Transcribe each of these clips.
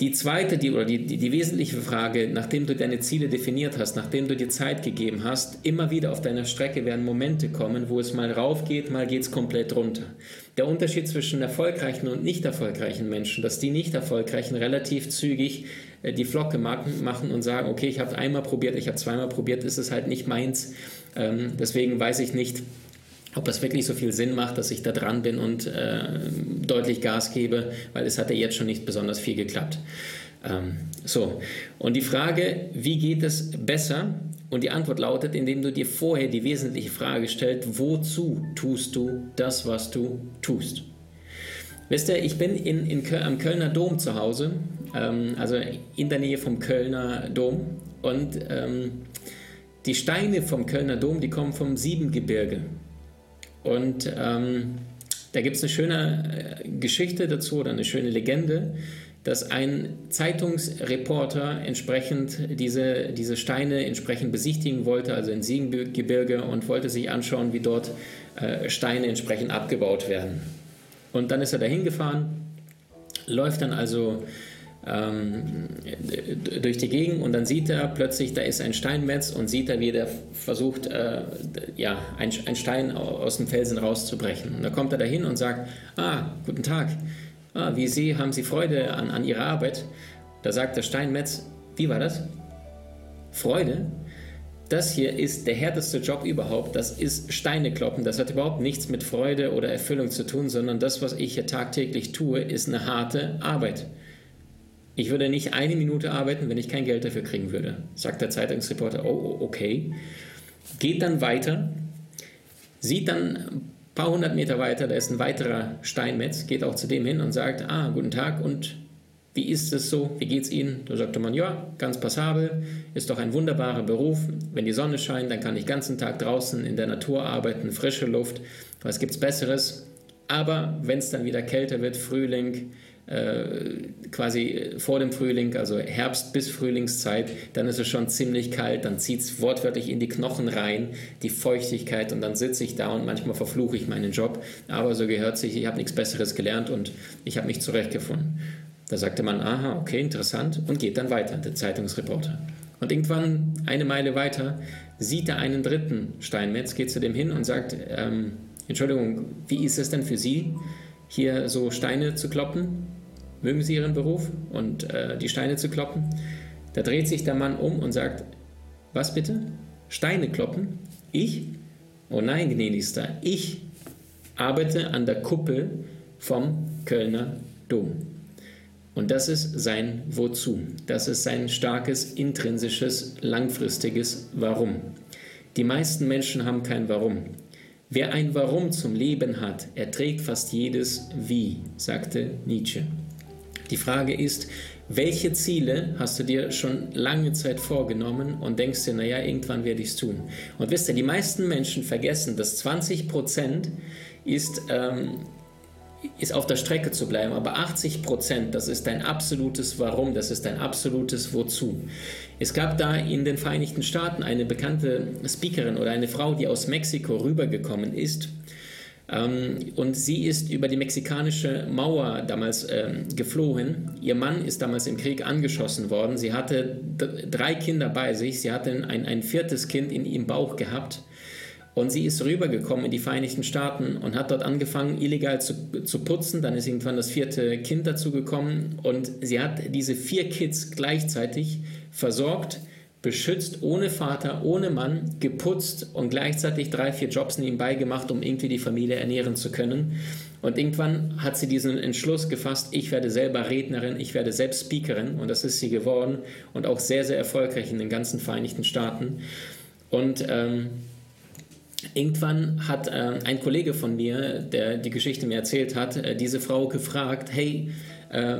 Die zweite, die, oder die, die, die, wesentliche Frage, nachdem du deine Ziele definiert hast, nachdem du dir Zeit gegeben hast, immer wieder auf deiner Strecke werden Momente kommen, wo es mal rauf geht, mal geht es komplett runter. Der Unterschied zwischen erfolgreichen und nicht erfolgreichen Menschen, dass die nicht erfolgreichen relativ zügig äh, die Flocke machen und sagen, okay, ich habe einmal probiert, ich habe zweimal probiert, ist es halt nicht meins. Ähm, deswegen weiß ich nicht, ob das wirklich so viel Sinn macht, dass ich da dran bin und äh, deutlich Gas gebe, weil es hat ja jetzt schon nicht besonders viel geklappt. Ähm, so, und die Frage, wie geht es besser? Und die Antwort lautet, indem du dir vorher die wesentliche Frage stellst, wozu tust du das, was du tust? Wisst ihr, ich bin in, in am Kölner Dom zu Hause, ähm, also in der Nähe vom Kölner Dom. Und ähm, die Steine vom Kölner Dom, die kommen vom Siebengebirge. Und ähm, da gibt es eine schöne äh, Geschichte dazu oder eine schöne Legende, dass ein Zeitungsreporter entsprechend diese, diese Steine entsprechend besichtigen wollte, also in Siegengebirge, und wollte sich anschauen, wie dort äh, Steine entsprechend abgebaut werden. Und dann ist er dahin gefahren, läuft dann also ähm, durch die Gegend und dann sieht er plötzlich, da ist ein Steinmetz und sieht er, wie der versucht, äh, ja, ein, ein Stein aus dem Felsen rauszubrechen. Und da kommt er dahin und sagt, ah, guten Tag, ah, wie Sie, haben Sie Freude an, an Ihrer Arbeit? Da sagt der Steinmetz, wie war das? Freude? Das hier ist der härteste Job überhaupt. Das ist Steine kloppen. Das hat überhaupt nichts mit Freude oder Erfüllung zu tun, sondern das, was ich hier tagtäglich tue, ist eine harte Arbeit. Ich würde nicht eine Minute arbeiten, wenn ich kein Geld dafür kriegen würde, sagt der Zeitungsreporter. Oh, oh, okay. Geht dann weiter, sieht dann ein paar hundert Meter weiter, da ist ein weiterer Steinmetz, geht auch zu dem hin und sagt, ah, guten Tag und wie ist es so? Wie geht es Ihnen? Da sagte man, ja, ganz passabel, ist doch ein wunderbarer Beruf. Wenn die Sonne scheint, dann kann ich den ganzen Tag draußen in der Natur arbeiten, frische Luft. Was gibt es Besseres? Aber wenn es dann wieder kälter wird, Frühling, quasi vor dem Frühling, also Herbst bis Frühlingszeit, dann ist es schon ziemlich kalt, dann zieht es wortwörtlich in die Knochen rein, die Feuchtigkeit und dann sitze ich da und manchmal verfluche ich meinen Job, aber so gehört sich, ich habe nichts Besseres gelernt und ich habe mich zurechtgefunden. Da sagte man, aha, okay, interessant und geht dann weiter, der Zeitungsreporter. Und irgendwann eine Meile weiter sieht er einen dritten Steinmetz, geht zu dem hin und sagt, ähm, Entschuldigung, wie ist es denn für Sie, hier so Steine zu kloppen? Mögen Sie Ihren Beruf und äh, die Steine zu kloppen. Da dreht sich der Mann um und sagt, was bitte? Steine kloppen? Ich? Oh nein, gnädigster, ich arbeite an der Kuppel vom Kölner Dom. Und das ist sein Wozu. Das ist sein starkes, intrinsisches, langfristiges Warum. Die meisten Menschen haben kein Warum. Wer ein Warum zum Leben hat, erträgt fast jedes Wie, sagte Nietzsche. Die Frage ist, welche Ziele hast du dir schon lange Zeit vorgenommen und denkst dir, naja, irgendwann werde ich es tun? Und wisst ihr, die meisten Menschen vergessen, dass 20 Prozent ist, ähm, ist auf der Strecke zu bleiben, aber 80 Prozent, das ist dein absolutes Warum, das ist dein absolutes Wozu. Es gab da in den Vereinigten Staaten eine bekannte Speakerin oder eine Frau, die aus Mexiko rübergekommen ist und sie ist über die mexikanische Mauer damals ähm, geflohen. Ihr Mann ist damals im Krieg angeschossen worden. Sie hatte drei Kinder bei sich. Sie hatte ein, ein viertes Kind in ihrem Bauch gehabt. Und sie ist rübergekommen in die Vereinigten Staaten und hat dort angefangen, illegal zu, zu putzen. Dann ist irgendwann das vierte Kind dazugekommen. Und sie hat diese vier Kids gleichzeitig versorgt, beschützt, ohne Vater, ohne Mann, geputzt und gleichzeitig drei, vier Jobs nebenbei gemacht, um irgendwie die Familie ernähren zu können. Und irgendwann hat sie diesen Entschluss gefasst, ich werde selber Rednerin, ich werde selbst Speakerin und das ist sie geworden und auch sehr, sehr erfolgreich in den ganzen Vereinigten Staaten. Und ähm, Irgendwann hat äh, ein Kollege von mir, der die Geschichte mir erzählt hat, äh, diese Frau gefragt, hey, äh,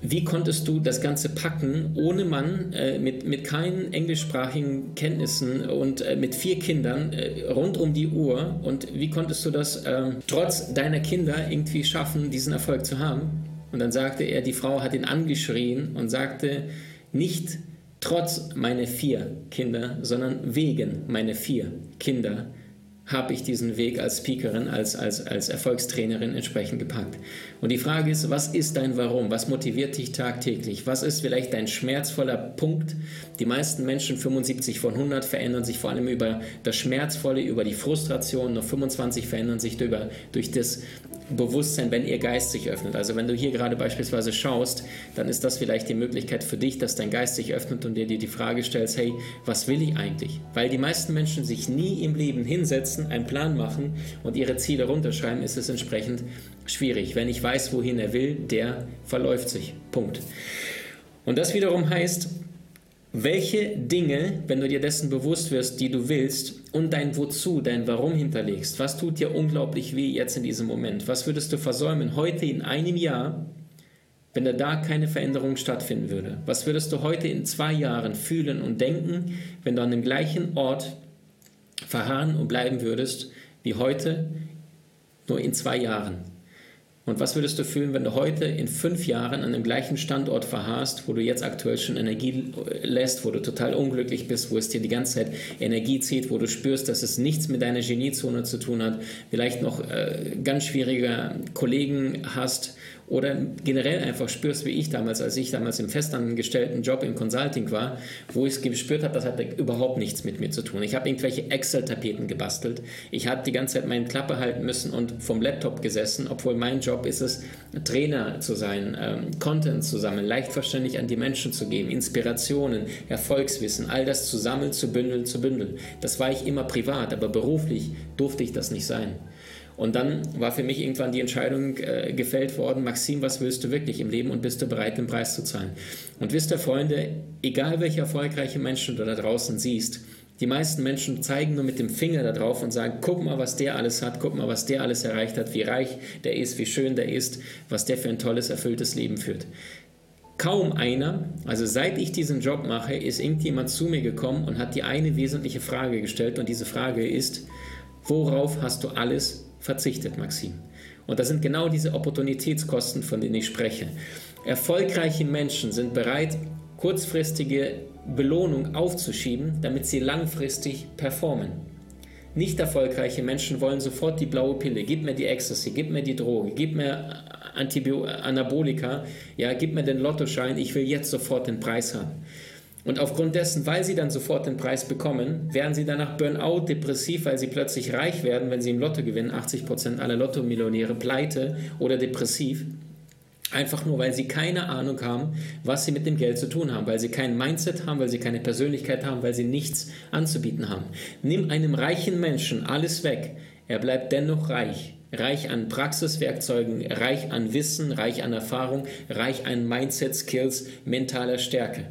wie konntest du das Ganze packen, ohne Mann, äh, mit, mit keinen englischsprachigen Kenntnissen und äh, mit vier Kindern äh, rund um die Uhr? Und wie konntest du das ähm, trotz deiner Kinder irgendwie schaffen, diesen Erfolg zu haben? Und dann sagte er, die Frau hat ihn angeschrien und sagte, nicht trotz meiner vier Kinder, sondern wegen meiner vier Kinder habe ich diesen Weg als Speakerin, als, als, als Erfolgstrainerin entsprechend gepackt. Und die Frage ist, was ist dein Warum? Was motiviert dich tagtäglich? Was ist vielleicht dein schmerzvoller Punkt? Die meisten Menschen, 75 von 100, verändern sich vor allem über das Schmerzvolle, über die Frustration. Nur 25 verändern sich durch, durch das Bewusstsein, wenn ihr Geist sich öffnet. Also wenn du hier gerade beispielsweise schaust, dann ist das vielleicht die Möglichkeit für dich, dass dein Geist sich öffnet und dir die Frage stellst, hey, was will ich eigentlich? Weil die meisten Menschen sich nie im Leben hinsetzen, einen Plan machen und ihre Ziele runterschreiben, ist es entsprechend schwierig. Wenn ich weiß, wohin er will, der verläuft sich. Punkt. Und das wiederum heißt, welche Dinge, wenn du dir dessen bewusst wirst, die du willst und dein Wozu, dein Warum hinterlegst, was tut dir unglaublich weh jetzt in diesem Moment? Was würdest du versäumen heute in einem Jahr, wenn da keine Veränderung stattfinden würde? Was würdest du heute in zwei Jahren fühlen und denken, wenn du an dem gleichen Ort verharren und bleiben würdest wie heute, nur in zwei Jahren? Und was würdest du fühlen, wenn du heute in fünf Jahren an dem gleichen Standort verharrst, wo du jetzt aktuell schon Energie lässt, wo du total unglücklich bist, wo es dir die ganze Zeit Energie zieht, wo du spürst, dass es nichts mit deiner Geniezone zu tun hat, vielleicht noch äh, ganz schwierige Kollegen hast oder generell einfach spürst, wie ich damals, als ich damals im festangestellten Job im Consulting war, wo ich es gespürt habe, das hat überhaupt nichts mit mir zu tun. Ich habe irgendwelche Excel-Tapeten gebastelt. Ich habe die ganze Zeit meine Klappe halten müssen und vom Laptop gesessen, obwohl mein Job ist es, Trainer zu sein, ähm, Content zu sammeln, leicht verständlich an die Menschen zu geben, Inspirationen, Erfolgswissen, all das zu sammeln, zu bündeln, zu bündeln. Das war ich immer privat, aber beruflich durfte ich das nicht sein. Und dann war für mich irgendwann die Entscheidung äh, gefällt worden, Maxim, was willst du wirklich im Leben und bist du bereit, den Preis zu zahlen? Und wisst ihr, Freunde, egal welche erfolgreiche Menschen du da draußen siehst, die meisten Menschen zeigen nur mit dem Finger da drauf und sagen, guck mal, was der alles hat, guck mal, was der alles erreicht hat, wie reich der ist, wie schön der ist, was der für ein tolles, erfülltes Leben führt. Kaum einer, also seit ich diesen Job mache, ist irgendjemand zu mir gekommen und hat die eine wesentliche Frage gestellt und diese Frage ist, worauf hast du alles verzichtet, Maxim. Und das sind genau diese Opportunitätskosten, von denen ich spreche. Erfolgreiche Menschen sind bereit, kurzfristige Belohnung aufzuschieben, damit sie langfristig performen. Nicht erfolgreiche Menschen wollen sofort die blaue Pille. Gib mir die Ecstasy, gib mir die Droge, gib mir Antibio Anabolika, ja, gib mir den Lottoschein, ich will jetzt sofort den Preis haben. Und aufgrund dessen, weil sie dann sofort den Preis bekommen, werden sie danach Burnout, depressiv, weil sie plötzlich reich werden, wenn sie im Lotto gewinnen. 80% aller Lotto-Millionäre pleite oder depressiv. Einfach nur, weil sie keine Ahnung haben, was sie mit dem Geld zu tun haben, weil sie kein Mindset haben, weil sie keine Persönlichkeit haben, weil sie nichts anzubieten haben. Nimm einem reichen Menschen alles weg, er bleibt dennoch reich. Reich an Praxiswerkzeugen, reich an Wissen, reich an Erfahrung, reich an Mindset-Skills, mentaler Stärke.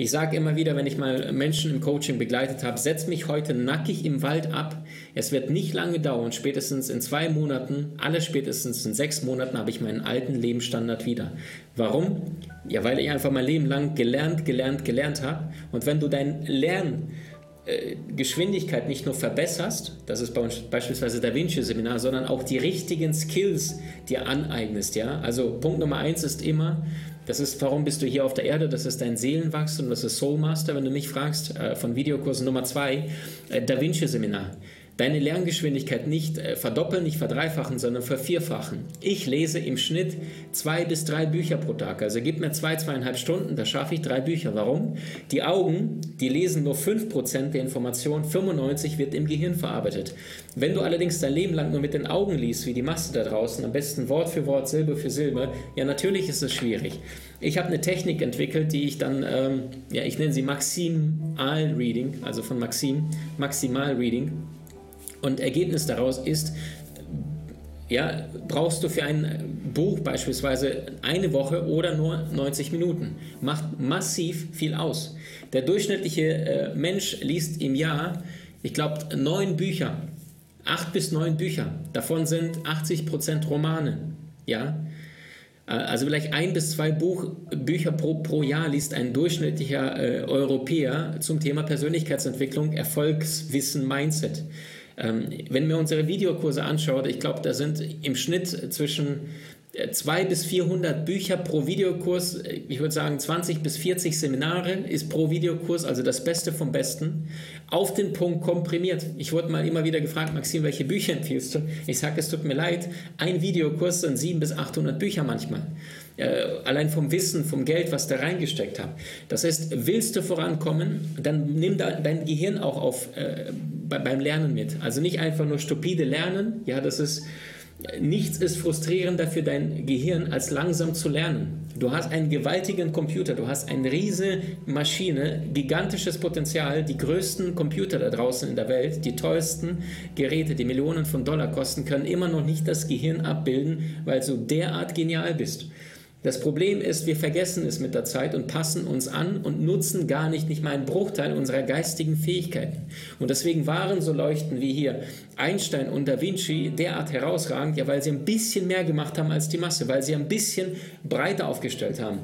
Ich sage immer wieder, wenn ich mal Menschen im Coaching begleitet habe, setz mich heute nackig im Wald ab. Es wird nicht lange dauern, spätestens in zwei Monaten, alle spätestens in sechs Monaten habe ich meinen alten Lebensstandard wieder. Warum? Ja, weil ich einfach mein Leben lang gelernt, gelernt, gelernt habe. Und wenn du dein Lernen Geschwindigkeit nicht nur verbesserst, das ist bei uns beispielsweise Da Vinci Seminar, sondern auch die richtigen Skills dir aneignest. Ja? Also Punkt Nummer eins ist immer, das ist, warum bist du hier auf der Erde? Das ist dein Seelenwachstum, das ist Soul Master, wenn du mich fragst, äh, von Videokursen Nummer zwei, äh, Da Vinci Seminar deine Lerngeschwindigkeit nicht äh, verdoppeln, nicht verdreifachen, sondern vervierfachen. Ich lese im Schnitt zwei bis drei Bücher pro Tag. Also gib mir zwei, zweieinhalb Stunden, da schaffe ich drei Bücher. Warum? Die Augen, die lesen nur 5% der Information, 95% wird im Gehirn verarbeitet. Wenn du allerdings dein Leben lang nur mit den Augen liest, wie die Masse da draußen, am besten Wort für Wort, Silbe für Silbe, ja natürlich ist es schwierig. Ich habe eine Technik entwickelt, die ich dann, ähm, ja ich nenne sie Maximal Reading, also von Maxim, Maximal Reading. Und Ergebnis daraus ist, ja, brauchst du für ein Buch beispielsweise eine Woche oder nur 90 Minuten. Macht massiv viel aus. Der durchschnittliche äh, Mensch liest im Jahr, ich glaube, neun Bücher. Acht bis neun Bücher. Davon sind 80 Prozent Romane. Ja. Äh, also vielleicht ein bis zwei Buch, Bücher pro, pro Jahr liest ein durchschnittlicher äh, Europäer zum Thema Persönlichkeitsentwicklung, Erfolgswissen, Mindset. Ähm, wenn wir unsere Videokurse anschauen, ich glaube, da sind im Schnitt zwischen 2 bis 400 Bücher pro Videokurs, ich würde sagen 20 bis 40 Seminare ist pro Videokurs, also das Beste vom Besten, auf den Punkt komprimiert. Ich wurde mal immer wieder gefragt, Maxim, welche Bücher empfiehlst du? Ich sage, es tut mir leid, ein Videokurs sind 700 bis 800 Bücher manchmal. Äh, allein vom Wissen, vom Geld, was da reingesteckt habe. Das heißt, willst du vorankommen, dann nimm da dein Gehirn auch auf, äh, beim Lernen mit. Also nicht einfach nur stupide lernen, ja, das ist Nichts ist frustrierender für dein Gehirn, als langsam zu lernen. Du hast einen gewaltigen Computer, du hast eine riesige Maschine, gigantisches Potenzial, die größten Computer da draußen in der Welt, die teuersten Geräte, die Millionen von Dollar kosten, können immer noch nicht das Gehirn abbilden, weil du derart genial bist. Das Problem ist, wir vergessen es mit der Zeit und passen uns an und nutzen gar nicht, nicht mal einen Bruchteil unserer geistigen Fähigkeiten. Und deswegen waren so Leuchten wie hier Einstein und Da Vinci derart herausragend, ja, weil sie ein bisschen mehr gemacht haben als die Masse, weil sie ein bisschen breiter aufgestellt haben.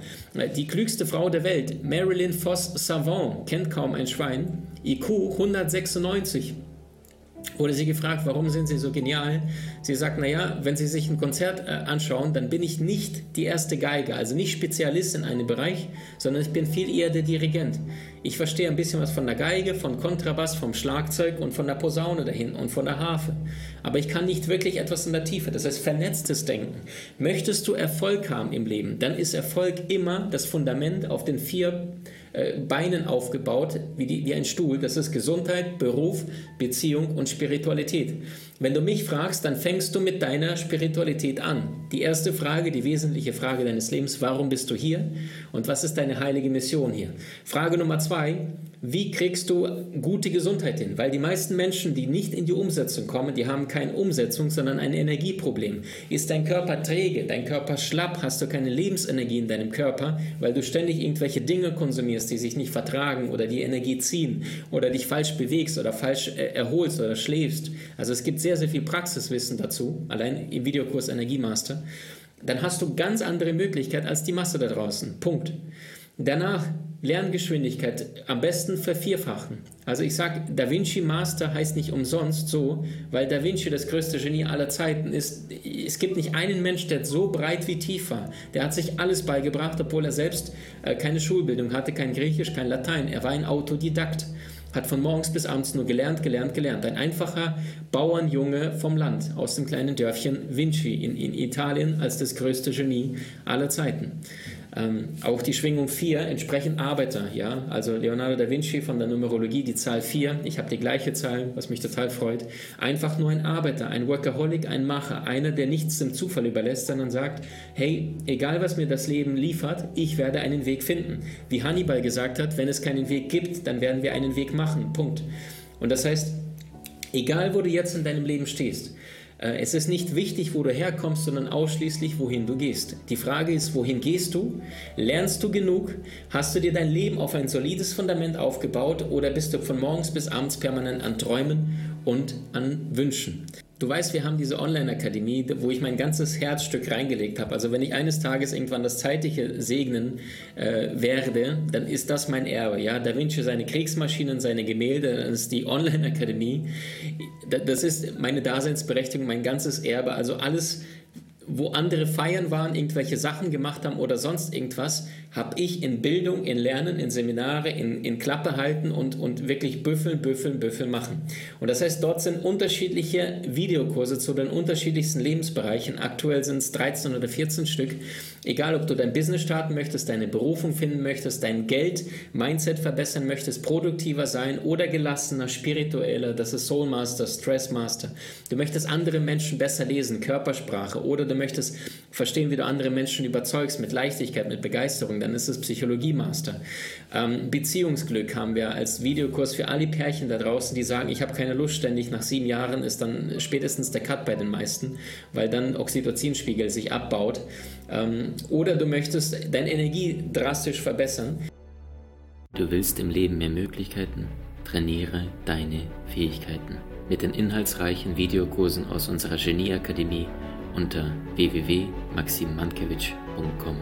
Die klügste Frau der Welt, Marilyn Foss Savant, kennt kaum ein Schwein, IQ 196 wurde sie gefragt, warum sind Sie so genial? Sie sagt, naja, wenn Sie sich ein Konzert äh, anschauen, dann bin ich nicht die erste Geige, also nicht Spezialist in einem Bereich, sondern ich bin viel eher der Dirigent. Ich verstehe ein bisschen was von der Geige, von Kontrabass, vom Schlagzeug und von der Posaune dahin und von der Harfe. Aber ich kann nicht wirklich etwas in der Tiefe. Das heißt, vernetztes Denken. Möchtest du Erfolg haben im Leben, dann ist Erfolg immer das Fundament auf den vier äh, Beinen aufgebaut, wie, die, wie ein Stuhl. Das ist Gesundheit, Beruf, Beziehung und Spiritualität. Wenn du mich fragst, dann fängst du mit deiner Spiritualität an. Die erste Frage, die wesentliche Frage deines Lebens, warum bist du hier und was ist deine heilige Mission hier? Frage Nummer zwei, wie kriegst du gute Gesundheit hin? Weil die meisten Menschen, die nicht in die Umsetzung kommen, die haben keine Umsetzung, sondern ein Energieproblem. Ist dein Körper träge, dein Körper schlapp, hast du keine Lebensenergie in deinem Körper, weil du ständig irgendwelche Dinge konsumierst, die sich nicht vertragen oder die Energie ziehen oder dich falsch bewegst oder falsch äh, erholst oder schläfst. Also es gibt sehr, sehr viel Praxiswissen dazu, allein im Videokurs Energiemaster. Dann hast du ganz andere Möglichkeit als die Masse da draußen. Punkt. Danach Lerngeschwindigkeit am besten vervierfachen. Also ich sage, Da Vinci Master heißt nicht umsonst so, weil Da Vinci das größte Genie aller Zeiten ist. Es gibt nicht einen Mensch, der so breit wie tief war. Der hat sich alles beigebracht, obwohl er selbst äh, keine Schulbildung hatte, kein Griechisch, kein Latein. Er war ein Autodidakt hat von morgens bis abends nur gelernt, gelernt, gelernt. Ein einfacher Bauernjunge vom Land aus dem kleinen Dörfchen Vinci in, in Italien als das größte Genie aller Zeiten. Ähm, auch die Schwingung 4 entsprechen Arbeiter, ja. Also Leonardo da Vinci von der Numerologie, die Zahl 4, ich habe die gleiche Zahl, was mich total freut. Einfach nur ein Arbeiter, ein Workaholic, ein Macher, einer, der nichts dem Zufall überlässt, sondern sagt, hey, egal was mir das Leben liefert, ich werde einen Weg finden. Wie Hannibal gesagt hat, wenn es keinen Weg gibt, dann werden wir einen Weg machen. Punkt. Und das heißt, egal wo du jetzt in deinem Leben stehst, es ist nicht wichtig, wo du herkommst, sondern ausschließlich, wohin du gehst. Die Frage ist, wohin gehst du? Lernst du genug? Hast du dir dein Leben auf ein solides Fundament aufgebaut oder bist du von morgens bis abends permanent an Träumen und an Wünschen? Du weißt, wir haben diese Online-Akademie, wo ich mein ganzes Herzstück reingelegt habe. Also wenn ich eines Tages irgendwann das Zeitliche segnen äh, werde, dann ist das mein Erbe. Ja? Da Vinci seine Kriegsmaschinen, seine Gemälde, das ist die Online-Akademie. Das ist meine Daseinsberechtigung, mein ganzes Erbe. Also alles, wo andere feiern waren, irgendwelche Sachen gemacht haben oder sonst irgendwas, habe ich in Bildung, in Lernen, in Seminare, in, in Klappe halten und, und wirklich büffeln, büffeln, büffeln machen. Und das heißt, dort sind unterschiedliche Videokurse zu den unterschiedlichsten Lebensbereichen. Aktuell sind es 13 oder 14 Stück. Egal, ob du dein Business starten möchtest, deine Berufung finden möchtest, dein Geld, Mindset verbessern möchtest, produktiver sein oder gelassener, spiritueller, das ist Soul Master, Stress Master. Du möchtest andere Menschen besser lesen, Körpersprache oder du möchtest verstehen, wie du andere Menschen überzeugst mit Leichtigkeit, mit Begeisterung dann ist es Psychologie-Master. Ähm, Beziehungsglück haben wir als Videokurs für alle Pärchen da draußen, die sagen, ich habe keine Lust, ständig nach sieben Jahren ist dann spätestens der Cut bei den meisten, weil dann Oxytocinspiegel sich abbaut. Ähm, oder du möchtest deine Energie drastisch verbessern. Du willst im Leben mehr Möglichkeiten? Trainiere deine Fähigkeiten. Mit den inhaltsreichen Videokursen aus unserer Genieakademie unter www.maximmankiewicz.com.